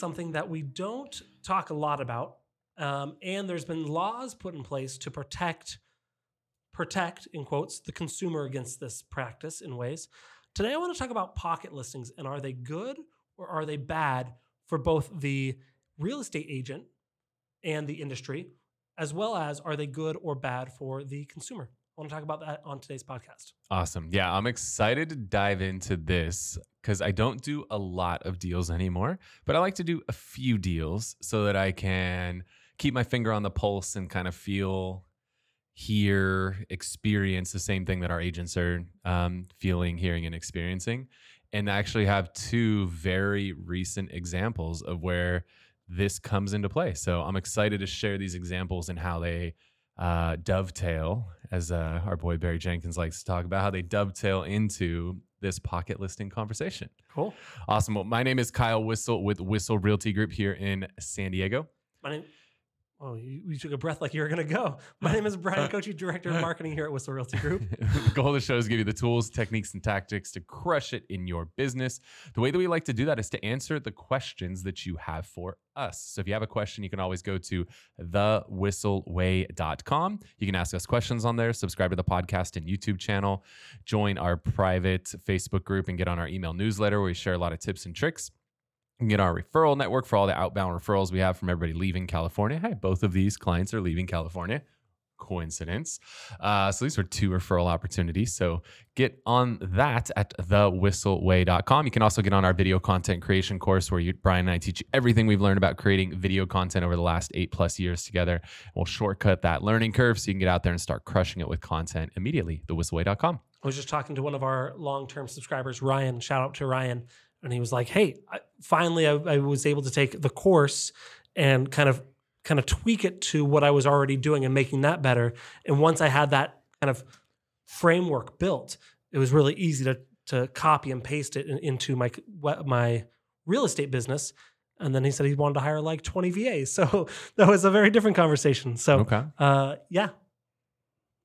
something that we don't talk a lot about, um, and there's been laws put in place to protect protect in quotes the consumer against this practice in ways. Today, I want to talk about pocket listings and are they good or are they bad for both the real estate agent and the industry, as well as are they good or bad for the consumer? Want to talk about that on today's podcast. Awesome. Yeah, I'm excited to dive into this because I don't do a lot of deals anymore, but I like to do a few deals so that I can keep my finger on the pulse and kind of feel, hear, experience the same thing that our agents are um, feeling, hearing, and experiencing. And I actually have two very recent examples of where this comes into play. So I'm excited to share these examples and how they uh, dovetail, as uh, our boy Barry Jenkins likes to talk about, how they dovetail into this pocket listing conversation. Cool. Awesome. Well, my name is Kyle Whissel with Whissel Realty Group here in San Diego. My name. Oh, you, you took a breath like you were going to go. My name is Bryan Koci, Director of Marketing here at Whissel Realty Group. the goal of the show is to give you the tools, techniques, and tactics to crush it in your business. The way that we like to do that is to answer the questions that you have for us. So if you have a question, you can always go to thewhisselway.com. You can ask us questions on there, subscribe to the podcast and YouTube channel, join our private Facebook group, and get on our email newsletter where we share a lot of tips and tricks get our referral network for all the outbound referrals we have from everybody leaving California. Hey, both of these clients are leaving California. Coincidence. Uh, so these are two referral opportunities. So get on that at thewhisselway.com. You can also get on our video content creation course where you, Bryan and I teach everything we've learned about creating video content over the last eight plus years together. We'll shortcut that learning curve so you can get out there and start crushing it with content immediately. Thewhisselway.com. I was just talking to one of our long term subscribers, Ryan. Shout out to Ryan and he was like, "Hey, I, finally, I, I, was able to take the course and kind of kind of tweak it to what I was already doing and making that better. And once I had that kind of framework built, it was really easy to to copy and paste it in, into my my real estate business." And then he said he wanted to hire like 20 VAs. So that was a very different conversation. So, okay. uh, yeah,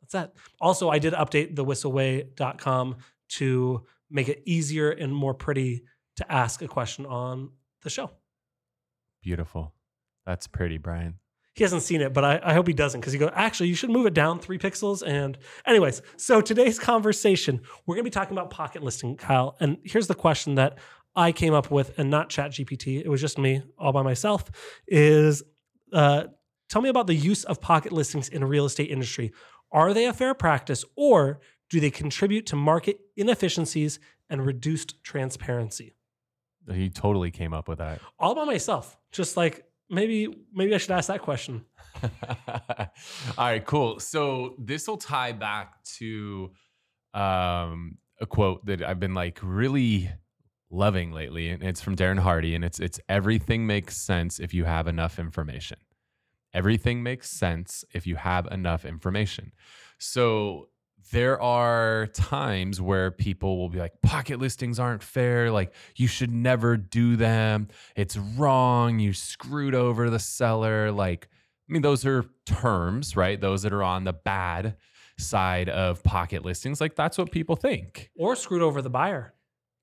that's that. Also, I did update the whisselway.com to make it easier and more pretty to ask a question on the show. Beautiful. That's pretty, Bryan. He hasn't seen it, but I, I hope he doesn't because he goes, actually, you should move it down three pixels. And, anyways, so today's conversation, we're going to be talking about pocket listing, Kyle. And here's the question that I came up with, and not Chat GPT, it was just me all by myself, is uh, tell me about the use of pocket listings in the real estate industry. Are they a fair practice or do they contribute to market inefficiencies and reduced transparency? He totally came up with that. All by myself. Just like maybe maybe I should ask that question. All right, cool. So this will tie back to um, a quote that I've been like really loving lately, and it's from Darren Hardy, and it's it's everything makes sense if you have enough information. Everything makes sense if you have enough information. So there are times where people will be like, pocket listings aren't fair. Like, you should never do them. It's wrong. You screwed over the seller. Like, I mean, those are terms, right? Those that are on the bad side of pocket listings. Like, that's what people think. Or screwed over the buyer.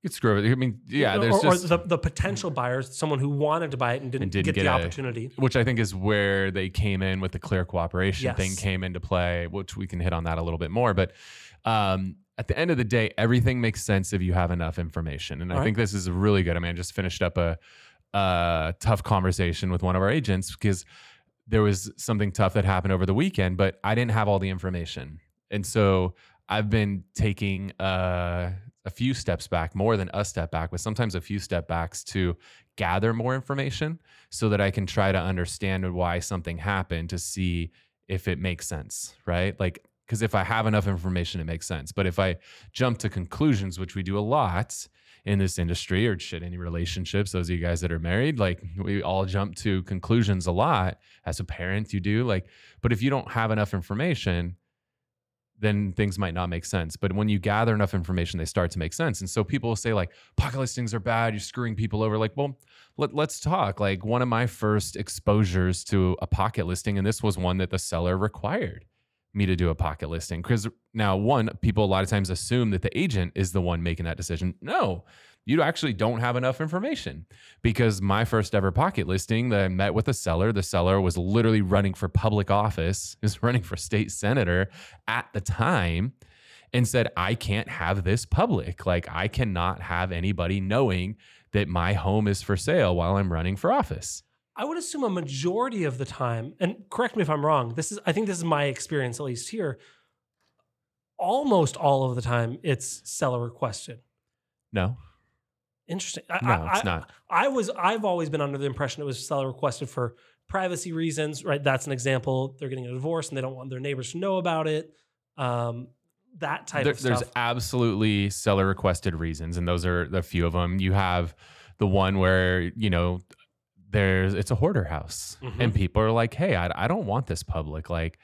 It's screw it. I mean, yeah, there's or, just or the, the potential buyers, someone who wanted to buy it and didn't, and didn't get, get, the a, opportunity. which I think is where they came in with the clear cooperation Yes. thing came into play, which we can hit on that a little bit more. But um, at the end of the day, everything makes sense if you have enough information, and I All think this is really good. I mean, I just finished up a, a tough conversation with one of our agents because there was something tough that happened over the weekend, but I didn't have all the information, and so I've been taking uh, a few steps back, more than a step back, but sometimes a few step backs to gather more information so that I can try to understand why something happened to see if it makes sense, right? Like, because if I have enough information, it makes sense. But if I jump to conclusions, which we do a lot in this industry or shit, any relationships, those of you guys that are married, like we all jump to conclusions a lot. As a parent, you do. Like, but if you don't have enough information, then things might not make sense. But when you gather enough information, they start to make sense. And so people will say, like, pocket listings are bad, you're screwing people over. Like, well, let, let's talk. Like, one of my first exposures to a pocket listing, and this was one that the seller required. Me to do a pocket listing. Because now one people a lot of times assume that the agent is the one making that decision. No you actually don't have enough information. Because my first ever pocket listing that i met with a seller the seller was literally running for public office is running for state senator at the time and said i can't have this public. Like i cannot have anybody knowing that my home is for sale while i'm running for office I would assume a majority of the time, and correct me if I'm wrong. This is, I think, this is my experience at least here. Almost all of the time, it's seller requested. no Interesting. no I, it's I, not I was, I've always been under the impression it was seller requested for privacy reasons. Right. That's an example. They're getting a divorce and they don't want their neighbors to know about it. Um, that type There- of stuff. there's absolutely seller requested reasons, and those are a few of them. You have the one where you know there's it's a hoarder house, Mhm. and people are like, "Hey, I, I don't want this public. Like,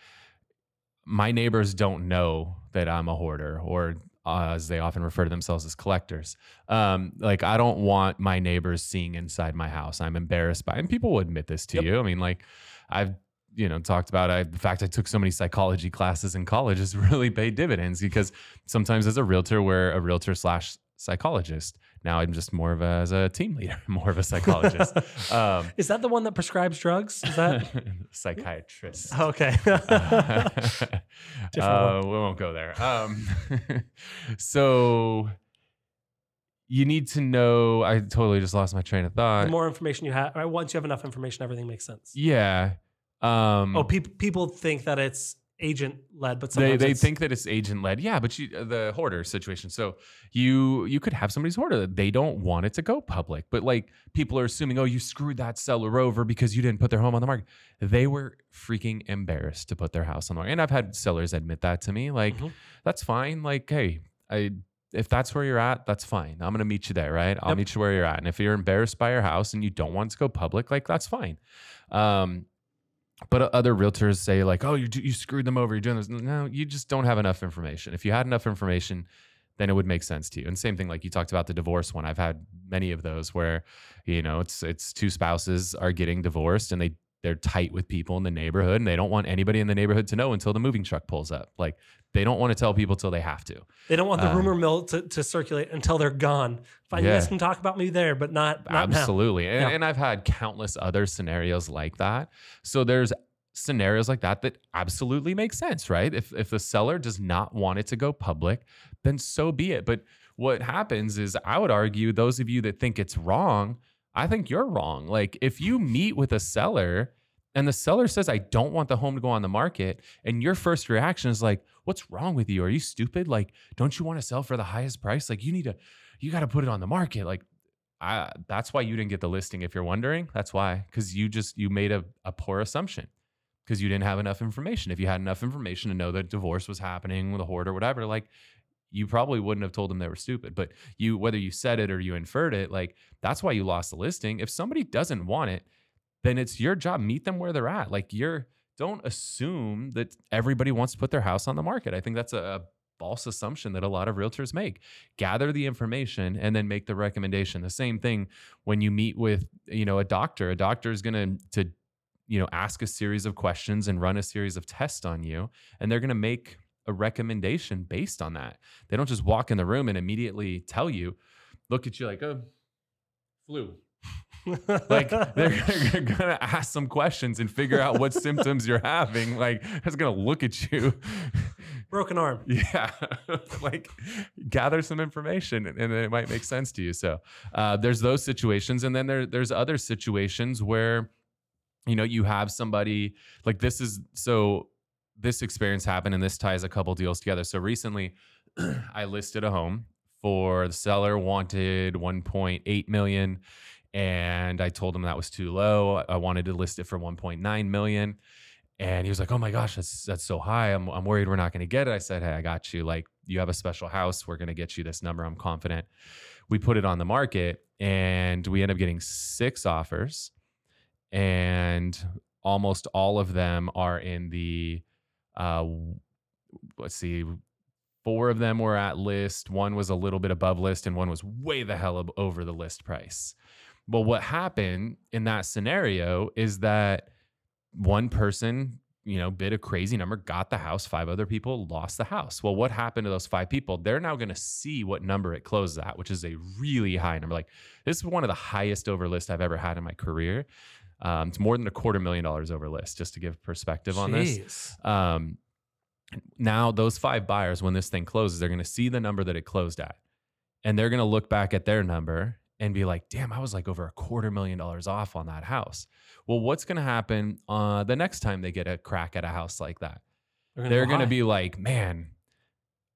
my neighbors don't know that I'm a hoarder, or uh, as they often refer to themselves as collectors. Um, like, I don't want my neighbors seeing inside my house. I'm embarrassed by, and people will admit this to Yep. you. I mean, like, I've you know talked about I, the fact I took so many psychology classes in college has really paid dividends because sometimes as a realtor, we're a realtor slash psychologist. Now I'm just more of a, as a team leader, more of a psychologist, um, is that the one that prescribes drugs? Is that psychiatrist. okay? uh, Different we won't go there. Um, so you need to know. I totally just lost my train of thought. the more information you have, right, once you have enough information, everything makes sense. yeah. Um, Oh, people people think that it's agent led, but they they think that it's agent led. Yeah, but you, uh, the hoarder situation. So you you could have somebody's hoarder. They don't want it to go public, but like people are assuming, oh, you screwed that seller over because you didn't put their home on the market. They were freaking embarrassed to put their house on the market, and I've had sellers admit that to me. Like Mhm. that's fine. Like hey, I. If that's where you're at, that's fine. I'm gonna meet you there, right? I'll Yep. meet you where you're at. And if you're embarrassed by your house and you don't want to go public, like that's fine. Um, but uh, other realtors say like, "Oh, you do- you screwed them over. You're doing this." No, you just don't have enough information. If you had enough information, then it would make sense to you. And same thing, like you talked about the divorce one. I've had many of those where, you know, it's it's two spouses are getting divorced and they they're tight with people in the neighborhood and they don't want anybody in the neighborhood to know until the moving truck pulls up. Like they don't want to tell people till they have to. They don't want the Uh, rumor mill to, to circulate until they're gone. Fine, you guys can talk about me there, but not, not. Absolutely. And, Yeah. and I've had countless other scenarios like that. So there's scenarios like that that absolutely make sense, right? If if the seller does not want it to go public, then so be it. But what happens is I would argue those of you that think it's wrong, I think you're wrong. Like if you meet with a seller and the seller says I don't want the home to go on the market and your first reaction is like, "What's wrong with you? Are you stupid? Like don't you want to sell for the highest price? Like you need to you got to put it on the market." Like I, that's why you didn't get the listing if you're wondering that's why because you just you made a, a poor assumption because you didn't have enough information if you had enough information to know that divorce was happening with a hoard or whatever like you probably wouldn't have told them they were stupid but you whether you said it or you inferred it like that's why you lost the listing. If somebody doesn't want it then it's your job meet them where they're at. Like you're don't assume that everybody wants to put their house on the market. I think that's a, a false assumption that a lot of realtors make. Gather the information and then make the recommendation. The same thing when you meet with you know a doctor. A doctor is going to to you know ask a series of questions and run a series of tests on you and they're going to make a recommendation based on that. They don't just walk in the room and immediately tell you look at you like oh flu. Like they're gonna ask some questions and figure out what symptoms you're having like they're gonna look at you. Broken arm. yeah. Like gather some information and then it might make sense to you. So uh, there's those situations and then there, there's other situations where you know you have somebody like this is so this experience happened and this ties a couple deals together so recently i listed a home for the seller wanted 1.8 million and i told him that was too low i wanted to list it for 1.9 million and he was like, "Oh my gosh, that's that's so high. I'm I'm worried we're not going to get it." I said, "Hey, I got you. Like, you have a special house. We're going to get you this number. I'm confident." We put it on the market, and we end up getting six offers, and almost all of them are in the, uh, let's see, four of them were at list. One was a little bit above list, and one was way the hell over the list price. Well, what happened in that scenario is that one person you know, bid a crazy number, got the house. Five other people lost the house. Well, what happened to those five people? They're now going to see what number it closes at, which is a really high number. Like this is one of the highest over list I've ever had in my career. Um, it's more than a quarter million dollars over list, just to give perspective on this. Um, now those five buyers, when this thing closes, they're going to see the number that it closed at, and they're going to look back at their number and be like, "Damn, I was like over a quarter million dollars off on that house." Well, what's going to happen uh, the next time they get a crack at a house like that? They're going to be like, "Man,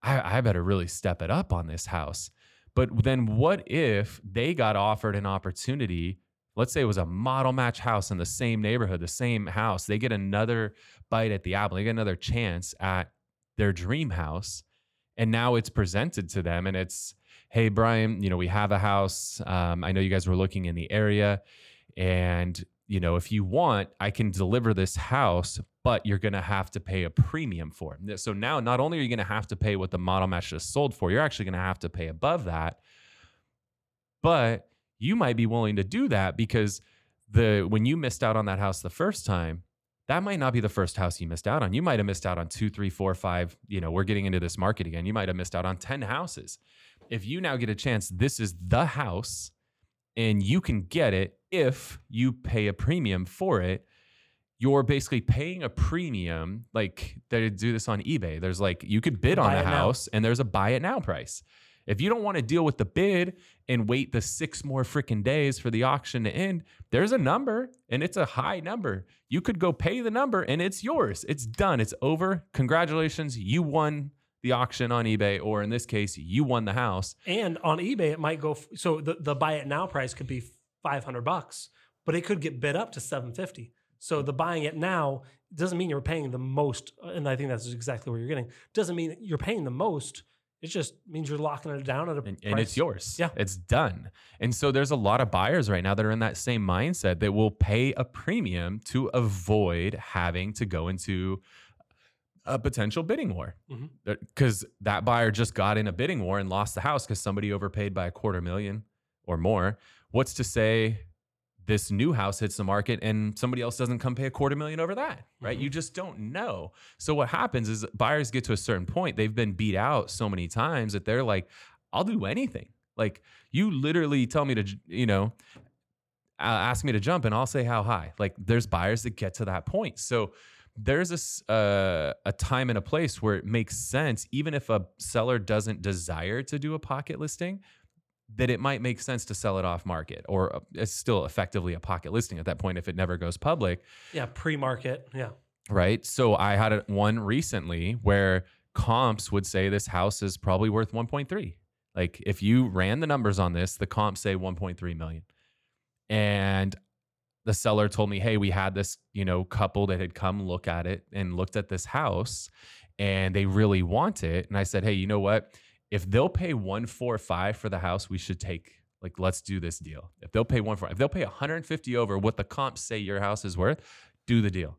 I, I better really step it up on this house." But then, what if they got offered an opportunity? Let's say it was a model match house in the same neighborhood, the same house. They get another bite at the apple. They get another chance at their dream house. And now it's presented to them and it's, hey, Brian, you know, we have a house. Um, I know you guys were looking in the area. And, you know, if you want, I can deliver this house, but you're going to have to pay a premium for it. So now not only are you going to have to pay what the model match just sold for, you're actually going to have to pay above that. But you might be willing to do that because the when you missed out on that house the first time, that might not be the first house you missed out on. You might have missed out on two, three, four, five. You know, we're getting into this market again. You might have missed out on 10 houses. If you now get a chance, this is the house and you can get it if you pay a premium for it. You're basically paying a premium, like they do this on eBay. There's like, you could bid on a it now. house and there's a buy it now price. If you don't want to deal with the bid and wait the six more freaking days for the auction to end, there's a number and it's a high number. You could go pay the number and it's yours. It's done. It's over. Congratulations. You won the auction on eBay, or in this case, you won the house. And on eBay, it might go. f- So the, the buy it now price could be five hundred bucks, but it could get bid up to seven fifty. So the buying it now doesn't mean you're paying the most, and I think that's exactly what you're getting. Doesn't mean you're paying the most. It just means you're locking it down at a and, price. and it's yours. Yeah. It's done. And so there's a lot of buyers right now that are in that same mindset that will pay a premium to avoid having to go into a potential bidding war. Mm-hmm. Because that buyer just got in a bidding war and lost the house because somebody overpaid by a quarter million or more. What's to say this new house hits the market and somebody else doesn't come pay a quarter million over that, right? Mhm. You just don't know. So what happens is buyers get to a certain point, they've been beat out so many times that they're like, I'll do anything. Like you literally tell me to, you know, uh, ask me to jump and I'll say how high. Like there's buyers that get to that point. So there's a, uh, a time and a place where it makes sense, even if a seller doesn't desire to do a pocket listing, that it might make sense to sell it off market or uh, it's still effectively a pocket listing at that point if it never goes public yeah, pre-market. Yeah, right? So I had one recently where comps would say this house is probably worth 1.3. Like if you ran the numbers on this, the comps say 1.3 million. And the seller told me, "Hey, we had this, you know, couple that had come look at it and looked at this house and they really want it." And I said, "Hey, you know what? If they'll pay 145 for the house, we should take like let's do this deal. If they'll pay 145, if they'll pay 150 over what the comps say your house is worth, do the deal."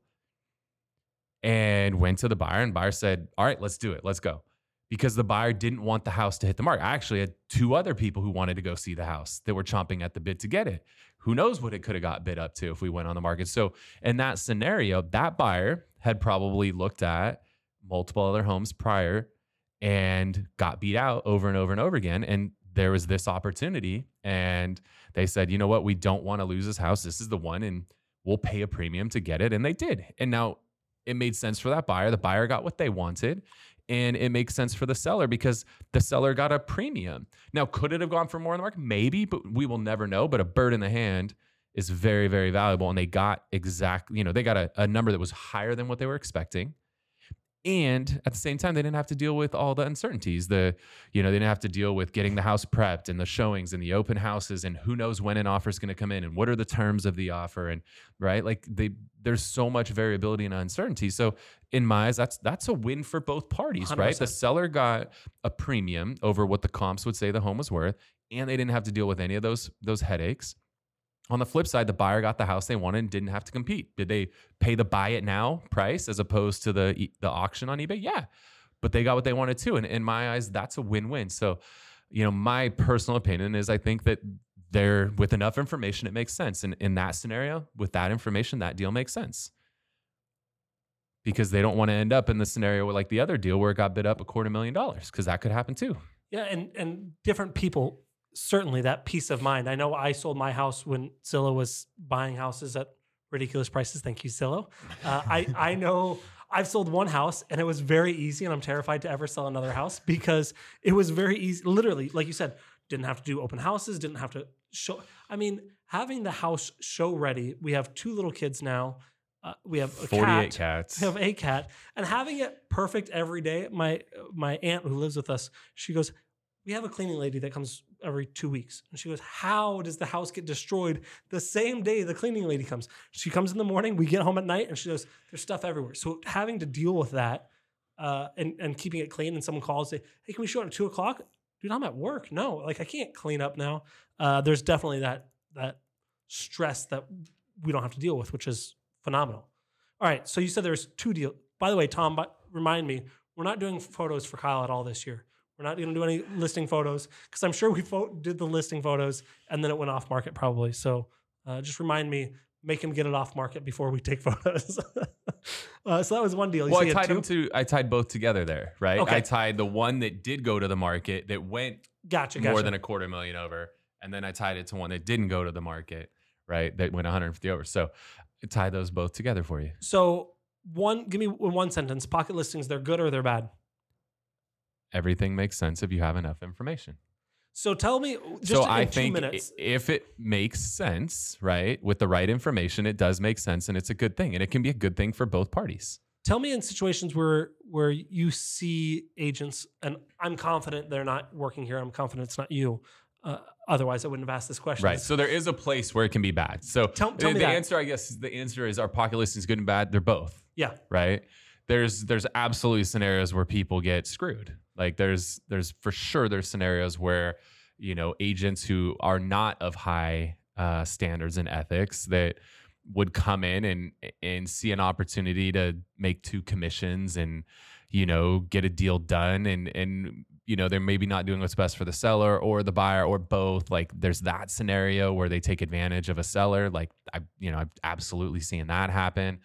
and went to the buyer and buyer said all right let's do it. Let's go. Because the buyer didn't want the house to hit the mark. I actually had two other people who wanted to go see the house that were chomping at the bit to get it. Who knows what it could have got bid up to if we went on the market. So in that scenario that buyer had probably looked at multiple other homes prior and got beat out over and over and over again and there was this opportunity and they said you know what we don't want to lose this house this is the one and we'll pay a premium to get it and they did and now it made sense for that buyer. The buyer got what they wanted. And it makes sense for the seller because the seller got a premium. Now, could it have gone for more in the market? Maybe, but we will never know. But a bird in the hand is very, very valuable. And they got exactly, you know, they got a, a number that was higher than what they were expecting. And at the same time, they didn't have to deal with all the uncertainties. The, you know, they didn't have to deal with getting the house prepped and the showings and the open houses and who knows when an offer is going to come in and what are the terms of the offer and right, like they there's so much variability and uncertainty. So in my eyes, that's that's a win for both parties, right? The seller got a premium over what the comps would say the home was worth, and they didn't have to deal with any of those those headaches. On the flip side, the buyer got the house they wanted and didn't have to compete. Did they pay the buy it now price as opposed to the the auction on eBay? Yeah, but they got what they wanted too. And in my eyes, that's a win win. So, you know, my personal opinion is I think that there, with enough information, it makes sense. And in that scenario, with that information, that deal makes sense. because they don't want to end up in the scenario like the other deal where it got bid up a quarter million dollars because that could happen too. Yeah, and and different people certainly that peace of mind. I know I sold my house when Zillow was buying houses at ridiculous prices. Thank you, Zillow. Uh, I I know I've sold one house and it was very easy, and I'm terrified to ever sell another house because it was very easy. Literally, like you said, didn't have to do open houses, didn't have to show. I mean, having the house show ready. We have two little kids now. Uh, we have a 48 cat. cats. We have a cat, and having it perfect every day. My my aunt who lives with us, she goes, "We have a cleaning lady that comes every two weeks," and she goes, "How does the house get destroyed the same day the cleaning lady comes? She comes in the morning, we get home at night, and she goes, "There's stuff everywhere." So having to deal with that uh, and and keeping it clean, and someone calls, say, "Hey, can we show it at two o'clock?" Dude, I'm at work. No, like I can't clean up now. Uh, there's definitely that that stress that we don't have to deal with, which is phenomenal. All right. So you said there's two deals. By the way, Tom, remind me, we're not doing photos for Kyle at all this year. We're not going to do any listing photos because I'm sure we fo- did the listing photos and then it went off market probably. So uh, just remind me, make him get it off market before we take photos. uh, so that was one deal. You Well, I tied them to I tied both together there, right? Okay. I tied the one that did go to the market that went Gotcha. Gotcha. more than a quarter million over, and then I tied it to one that didn't go to the market, right? That went 150 over. So I tied those both together for you. so one, give me one sentence. Pocket listings, they're good or they're bad. Everything makes sense if you have enough information. So tell me, just so in I think minutes. if it makes sense, right, with the right information, it does make sense, and it's a good thing, and it can be a good thing for both parties. tell me in situations where where you see agents and i'm confident they're not working here i'm confident it's not you uh, otherwise i wouldn't have asked this question Right. So there is a place where it can be bad. So Tell- tell the, me the that. answer, I guess, the answer is: our pocket listings good and bad? They're both. yeah right there's there's absolutely scenarios where people get screwed like there's there's for sure there's scenarios where you know agents who are not of high uh, standards and ethics that would come in and and see an opportunity to make two commissions and you know get a deal done and and you know they're maybe not doing what's best for the seller or the buyer or both. Like there's that scenario where they take advantage of a seller. Like i you know i've absolutely seen that happen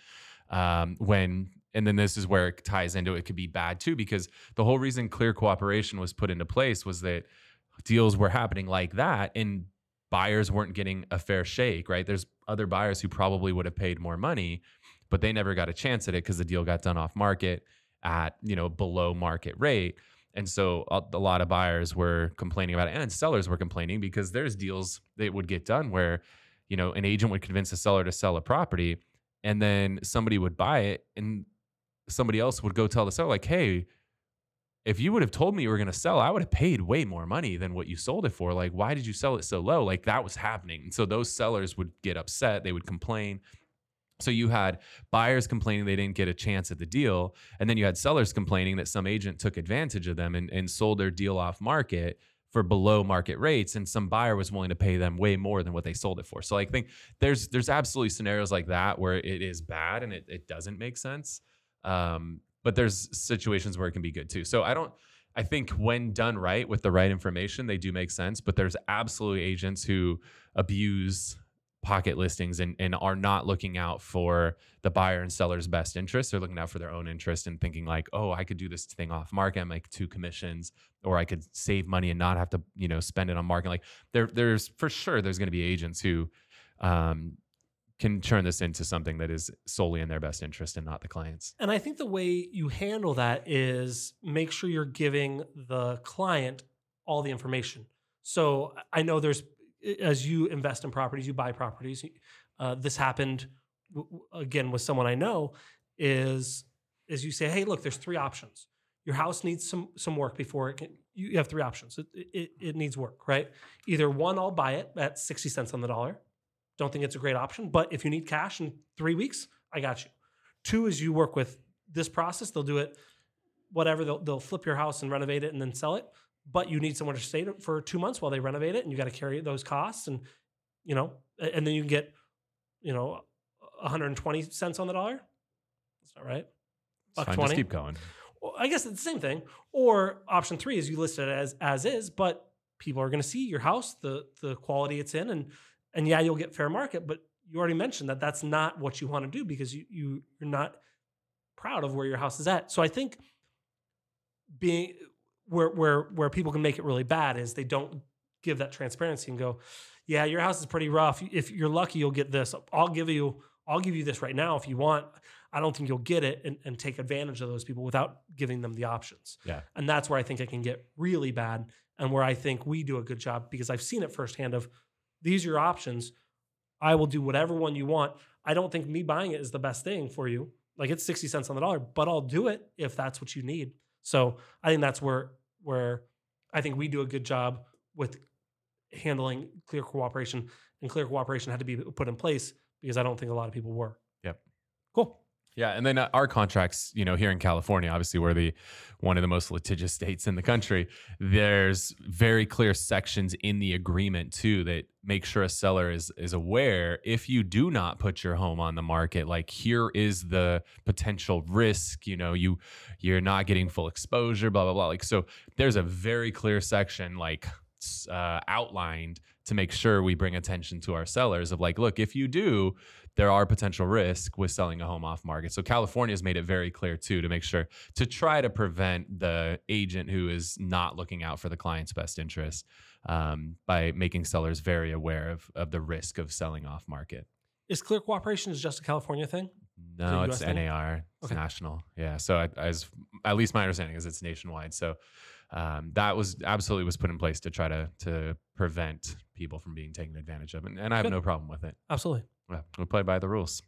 um, when and then this is where it ties into it could be bad too because the whole reason clear cooperation was put into place was that deals were happening like that and buyers weren't getting a fair shake right? There's other buyers who probably would have paid more money but they never got a chance at it because the deal got done off market at you know below market rate. And so a, lot of buyers were complaining about it and sellers were complaining because there's deals that would get done where you know an agent would convince a seller to sell a property and then somebody would buy it and somebody else would go tell the seller like hey if you would have told me you were going to sell i would have paid way more money than what you sold it for. Like why did you sell it so low? Like that was happening. And so those sellers would get upset. They would complain. So you had buyers complaining they didn't get a chance at the deal and then you had sellers complaining that some agent took advantage of them and, and sold their deal off market for below market rates and some buyer was willing to pay them way more than what they sold it for. So i think there's there's absolutely scenarios like that where it is bad and it, it doesn't make sense um, but there's situations where it can be good too so i don't i think when done right with the right information they do make sense but there's absolutely agents who abuse pocket listings and, and are not looking out for the buyer and seller's best interest. They're looking out for their own interest and thinking like, oh, I could do this thing off market and make two commissions, or I could save money and not have to, you know, spend it on marketing. Like there, there's for sure there's going to be agents who um, can turn this into something that is solely in their best interest and not the clients. and i think the way you handle that is make sure you're giving the client all the information. So i know there's as you invest in properties you buy properties. Uh, this happened again with someone i know is is you say hey look there's three options. Your house needs some some work before it can you have three options. It, it, it needs work right? Either one i'll buy it at 60 cents on the dollar don't think it's a great option but if you need cash in three weeks i got you two is you work with this process they'll do it whatever they'll, they'll flip your house and renovate it and then sell it but you need somewhere to stay for two months while they renovate it and you got to carry those costs and you know and then you can get you know 120 cents on the dollar that's not right It's fine, 20? Just keep going. well, I guess it's the same thing. Or option three is you list it as as is, but people are going to see your house, the the quality it's in, and and yeah, you'll get fair market. But you already mentioned that that's not what you want to do because you you you're not proud of where your house is at. So I think being where where where people can make it really bad is they don't give that transparency and go, yeah, your house is pretty rough. If you're lucky, you'll get this. I'll give you I'll give you this right now if you want. I don't think you'll get it and, and take advantage of those people without giving them the options. Yeah. And that's where I think it can get really bad and where I think we do a good job because I've seen it firsthand of these are your options. I will do whatever one you want. I don't think me buying it is the best thing for you. Like it's 60 cents on the dollar, but I'll do it if that's what you need. So I think that's where where I think we do a good job with handling clear cooperation and clear cooperation had to be put in place because I don't think a lot of people were. Yep. Cool. Yeah, and then uh, our contracts, you know, here in California, obviously we're the one of the most litigious states in the country. There's very clear sections in the agreement too that make sure a seller is is aware if you do not put your home on the market, like here is the potential risk, you know, you you're not getting full exposure, blah blah blah. Like so there's a very clear section like uh, outlined to make sure we bring attention to our sellers of like, look, if you do, there are potential risk with selling a home off market. So California has made it very clear too to make sure to try to prevent the agent who is not looking out for the client's best interest um, by making sellers very aware of, of the risk of selling off market. Is clear cooperation is just a California thing? No, it's thing? NAR. It's Okay. national. Yeah. So I, as at least my understanding is it's nationwide. So um, that was absolutely was put in place to try to to prevent people from being taken advantage of, and, and I have Good. no problem with it. Absolutely. Yeah, we play by the rules,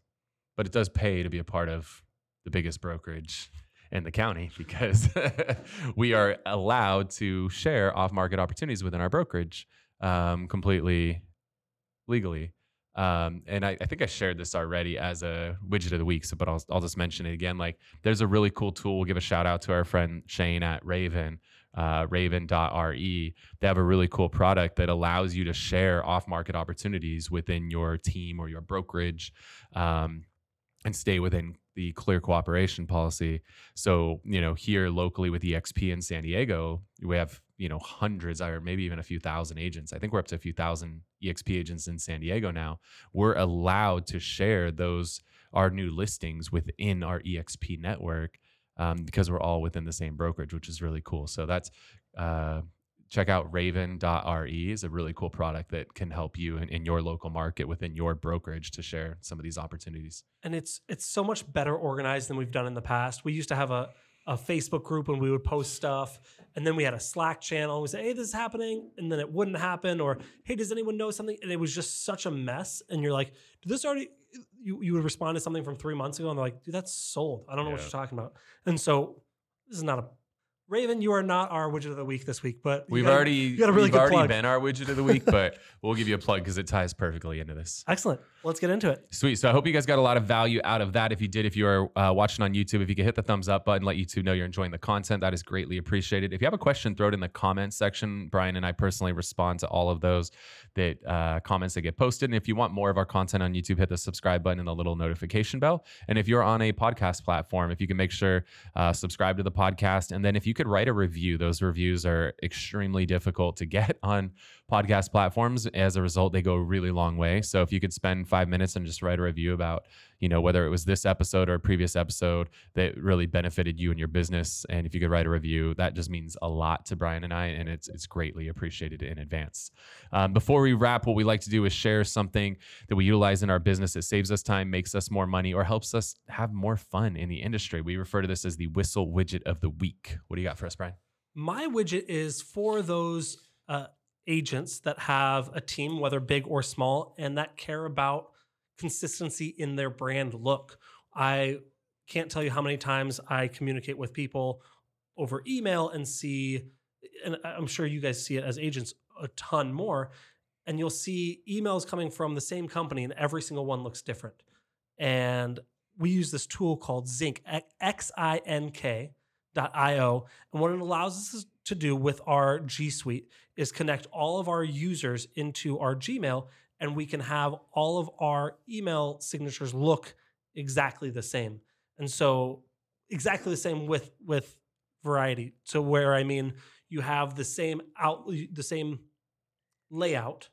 but it does pay to be a part of the biggest brokerage in the county because we are allowed to share off-market opportunities within our brokerage um, completely legally. Um, and I, I think I shared this already as a widget of the week, so but I'll, I'll just mention it again. Like, there's a really cool tool. We'll give a shout out to our friend Shane at Raven, uh, Raven.re. They have a really cool product that allows you to share off-market opportunities within your team or your brokerage, um, and stay within the clear cooperation policy. So, you know, here locally with EXP in San Diego, we have, you know, hundreds or maybe even a few thousand agents. I think we're up to a few thousand EXP agents in San Diego now. We're allowed to share those, our new listings within our EXP network um, because we're all within the same brokerage, which is really cool. So that's, uh, check out raven.re is a really cool product that can help you in, in your local market within your brokerage to share some of these opportunities. and it's it's so much better organized than we've done in the past. We used to have a a Facebook group and we would post stuff, and then we had a Slack channel. We say, "Hey, this is happening," and then it wouldn't happen, or "Hey, does anyone know something?" And it was just such a mess. And you're like, "Did this already?" You you would respond to something from three months ago, and they're like, "Dude, that's sold. I don't know what you're talking about." And so this is not a Raven. You are not our widget of the week this week, but We've got already you got a really we've good already plug. been our widget of the week, but we'll give you a plug because it ties perfectly into this. excellent. Let's get into it. Sweet. So I hope you guys got a lot of value out of that. If you did, if you are uh, watching on YouTube, if you could hit the thumbs up button, let YouTube know you're enjoying the content, that is greatly appreciated. If you have a question, throw it in the comments section. Bryan and I personally respond to all of those that uh, comments that get posted. And if you want more of our content on YouTube, hit the subscribe button and the little notification bell. And if you're on a podcast platform, if you can make sure uh, subscribe to the podcast, and then if you could write a review, those reviews are extremely difficult to get on podcast platforms. As a result, they go a really long way. So if you could spend five minutes and just write a review about, you know, whether it was this episode or a previous episode that really benefited you and your business, and if you could write a review, that just means a lot to Bryan and I, and it's it's greatly appreciated in advance. Um, before we wrap, what we like to do is share something that we utilize in our business that saves us time, makes us more money, or helps us have more fun in the industry. We refer to this as the Whissel widget of the week. What do you got for us, Bryan? My widget is for those uh, agents that have a team, whether big or small, and that care about consistency in their brand look. I can't tell you how many times I communicate with people over email and see, and I'm sure you guys see it as agents a ton more. And you'll see emails coming from the same company, and every single one looks different. And we use this tool called Xink, X I N K io and what it allows us to do with our G Suite is connect all of our users into our Gmail and we can have all of our email signatures look exactly the same. And so exactly the same with with variety. So where I mean you have the same out the same layout,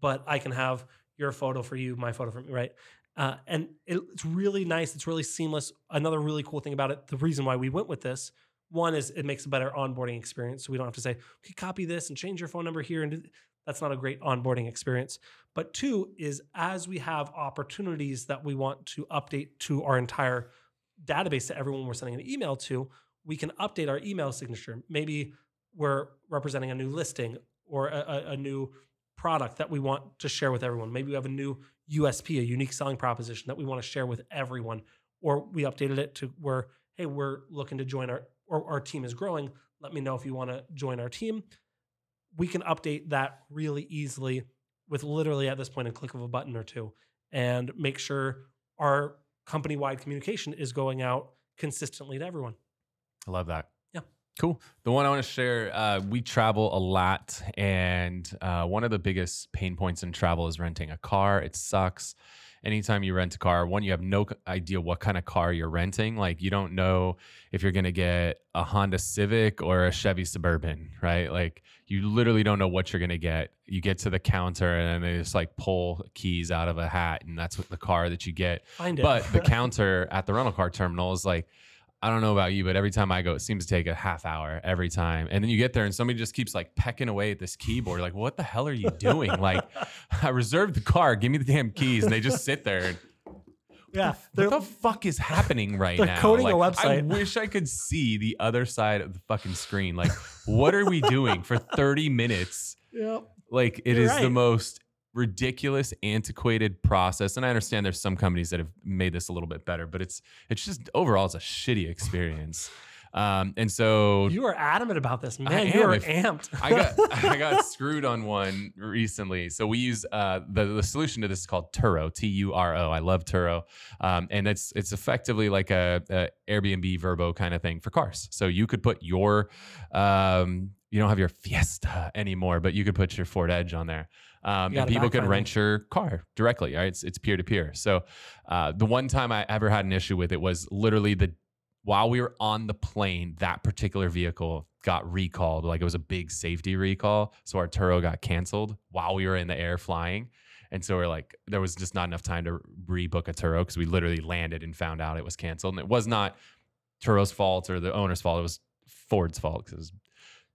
but I can have your photo for you, my photo for me, right? Uh, and it, it's really nice. It's really seamless. Another really cool thing about it, the reason why we went with this, one is it makes a better onboarding experience. So we don't have to say, okay, copy this and change your phone number here. And that's not a great onboarding experience. But two is as we have opportunities that we want to update to our entire database to everyone we're sending an email to, we can update our email signature. Maybe we're representing a new listing or a, a, a new product that we want to share with everyone. Maybe we have a new USP, a unique selling proposition that we want to share with everyone. Or we updated it to where, hey, we're looking to join our, or our team is growing. Let me know if you want to join our team. We can update that really easily with literally at this point a click of a button or two and make sure our company wide communication is going out consistently to everyone. I love that. Yeah. Cool. The one I want to share, uh, we travel a lot, and uh, one of the biggest pain points in travel is renting a car. It sucks. Anytime you rent a car, one, you have no idea what kind of car you're renting. Like, you don't know if you're going to get a Honda Civic or a Chevy Suburban, right? Like, you literally don't know what you're going to get. You get to the counter, and they just like pull keys out of a hat, and that's what the car that you get. Find it. But the counter at the rental car terminal is like, I don't know about you, but every time I go, it seems to take a half hour every time. And then you get there and somebody just keeps like pecking away at this keyboard. Like, what the hell are you doing? like, I reserved the car. Give me the damn keys. And they just sit there. And, yeah, what the fuck is happening right they're now? coding a Like, I wish I could see the other side of the fucking screen. Like, what are we doing for 30 minutes? yeah. Like it You're is the most ridiculous, antiquated process. And I understand there's some companies that have made this a little bit better, but it's it's just overall it's a shitty experience. Um, and so You are adamant about this, man. I you am. are amped. I got I got screwed on one recently. So we use uh, the the solution to this is called Turo, T U R O. I love Turo, um, and it's it's effectively like a, a Airbnb Vrbo kind of thing for cars. So you could put your um, you don't have your Fiesta anymore, but you could put your Ford Edge on there. Um, and people could rent your car directly. Right? It's it's peer to peer. So uh, the one time I ever had an issue with it was literally the while we were on the plane, that particular vehicle got recalled. Like it was a big safety recall. So our Turo got canceled while we were in the air flying. And so we're like, there was just not enough time to rebook a Turo because we literally landed and found out it was canceled. And it was not Turo's fault or the owner's fault. It was Ford's fault because it was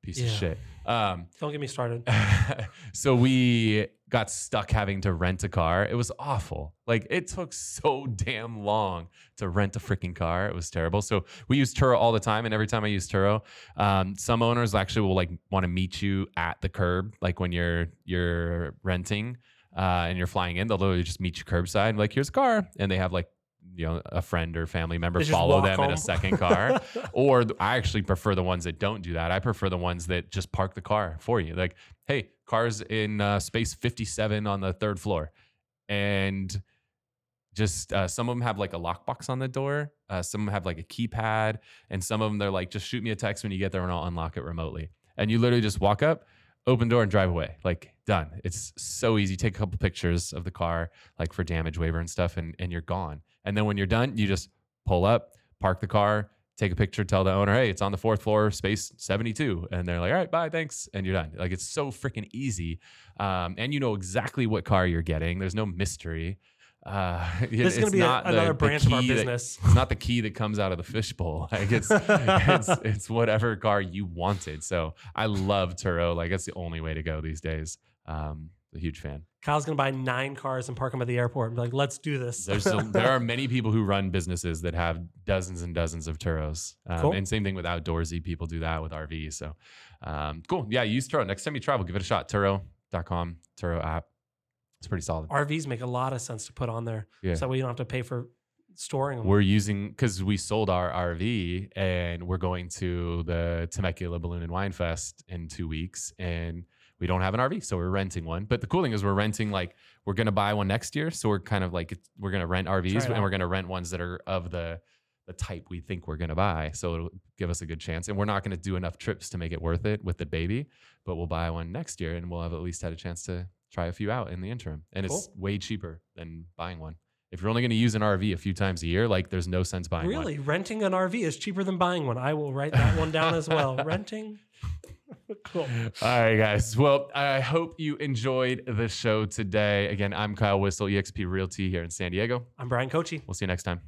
piece of Yeah. shit. Um, Don't get me started. so we got stuck having to rent a car. It was awful. Like it took so damn long to rent a freaking car. It was terrible. So we use Turo all the time, and every time I use Turo, um, some owners actually will like want to meet you at the curb, like when you're you're renting uh, and you're flying in. They'll literally just meet you curbside, and like here's a car, and they have like you know a friend or family member They follow them in a second car or I actually prefer the ones that don't do that. I prefer the ones that just park the car for you. Like, hey, cars in uh, space 57 on the third floor. And just uh, some of them have like a lockbox on the door. Uh, some of them have like a keypad. And some of them, they're like, just shoot me a text when you get there and I'll unlock it remotely. And you literally just walk up, open door, and drive away. Like, done. It's so easy. Take a couple pictures of the car, like for damage waiver and stuff, and, and you're gone. And then when you're done, you just pull up, park the car, take a picture, tell the owner, hey, it's on the fourth floor, space 72. And they're like, all right, bye, thanks. And you're done. Like it's so freaking easy. Um, and you know exactly what car you're getting. There's no mystery. Uh, This is going to be a, not the- another the branch of our key that- business. it's not the key that comes out of the fishbowl. Like it's, it's it's whatever car you wanted. So I love Turo. Like that's the only way to go these days. Um, a huge fan. Kyle's going to buy nine cars and park them at the airport and be like, let's do this. There's a, there are many people who run businesses that have dozens and dozens of Turos. Um, Cool. And same thing with outdoorsy people do that with RVs. So um, cool. Yeah, use Turo. Next time you travel, give it a shot. Turo.com, Turo app. It's pretty solid. RVs make a lot of sense to put on there. Yeah. So that way you don't have to pay for storing them. We're using because we sold our RV and we're going to the Temecula Balloon and Wine Fest in two weeks, and we don't have an RV, so we're renting one. But the cool thing is we're renting like we're gonna buy one next year, so we're kind of like it's- we're gonna rent RVs and we're gonna rent ones that are of the the type we think we're gonna buy, so it'll give us a good chance. And we're not gonna do enough trips to make it worth it with the baby, but we'll buy one next year, and we'll have at least had a chance to try a few out in the interim, and it's way cheaper than buying one. If you're only going to use an RV a few times a year, like there's no sense buying one. Really, renting an RV is cheaper than buying one. I will write that one down as well. Renting. cool. All right, guys. Well, I hope you enjoyed the show today. Again, I'm Kyle Whissel, eXp Realty here in San Diego. I'm Bryan Koci. We'll see you next time.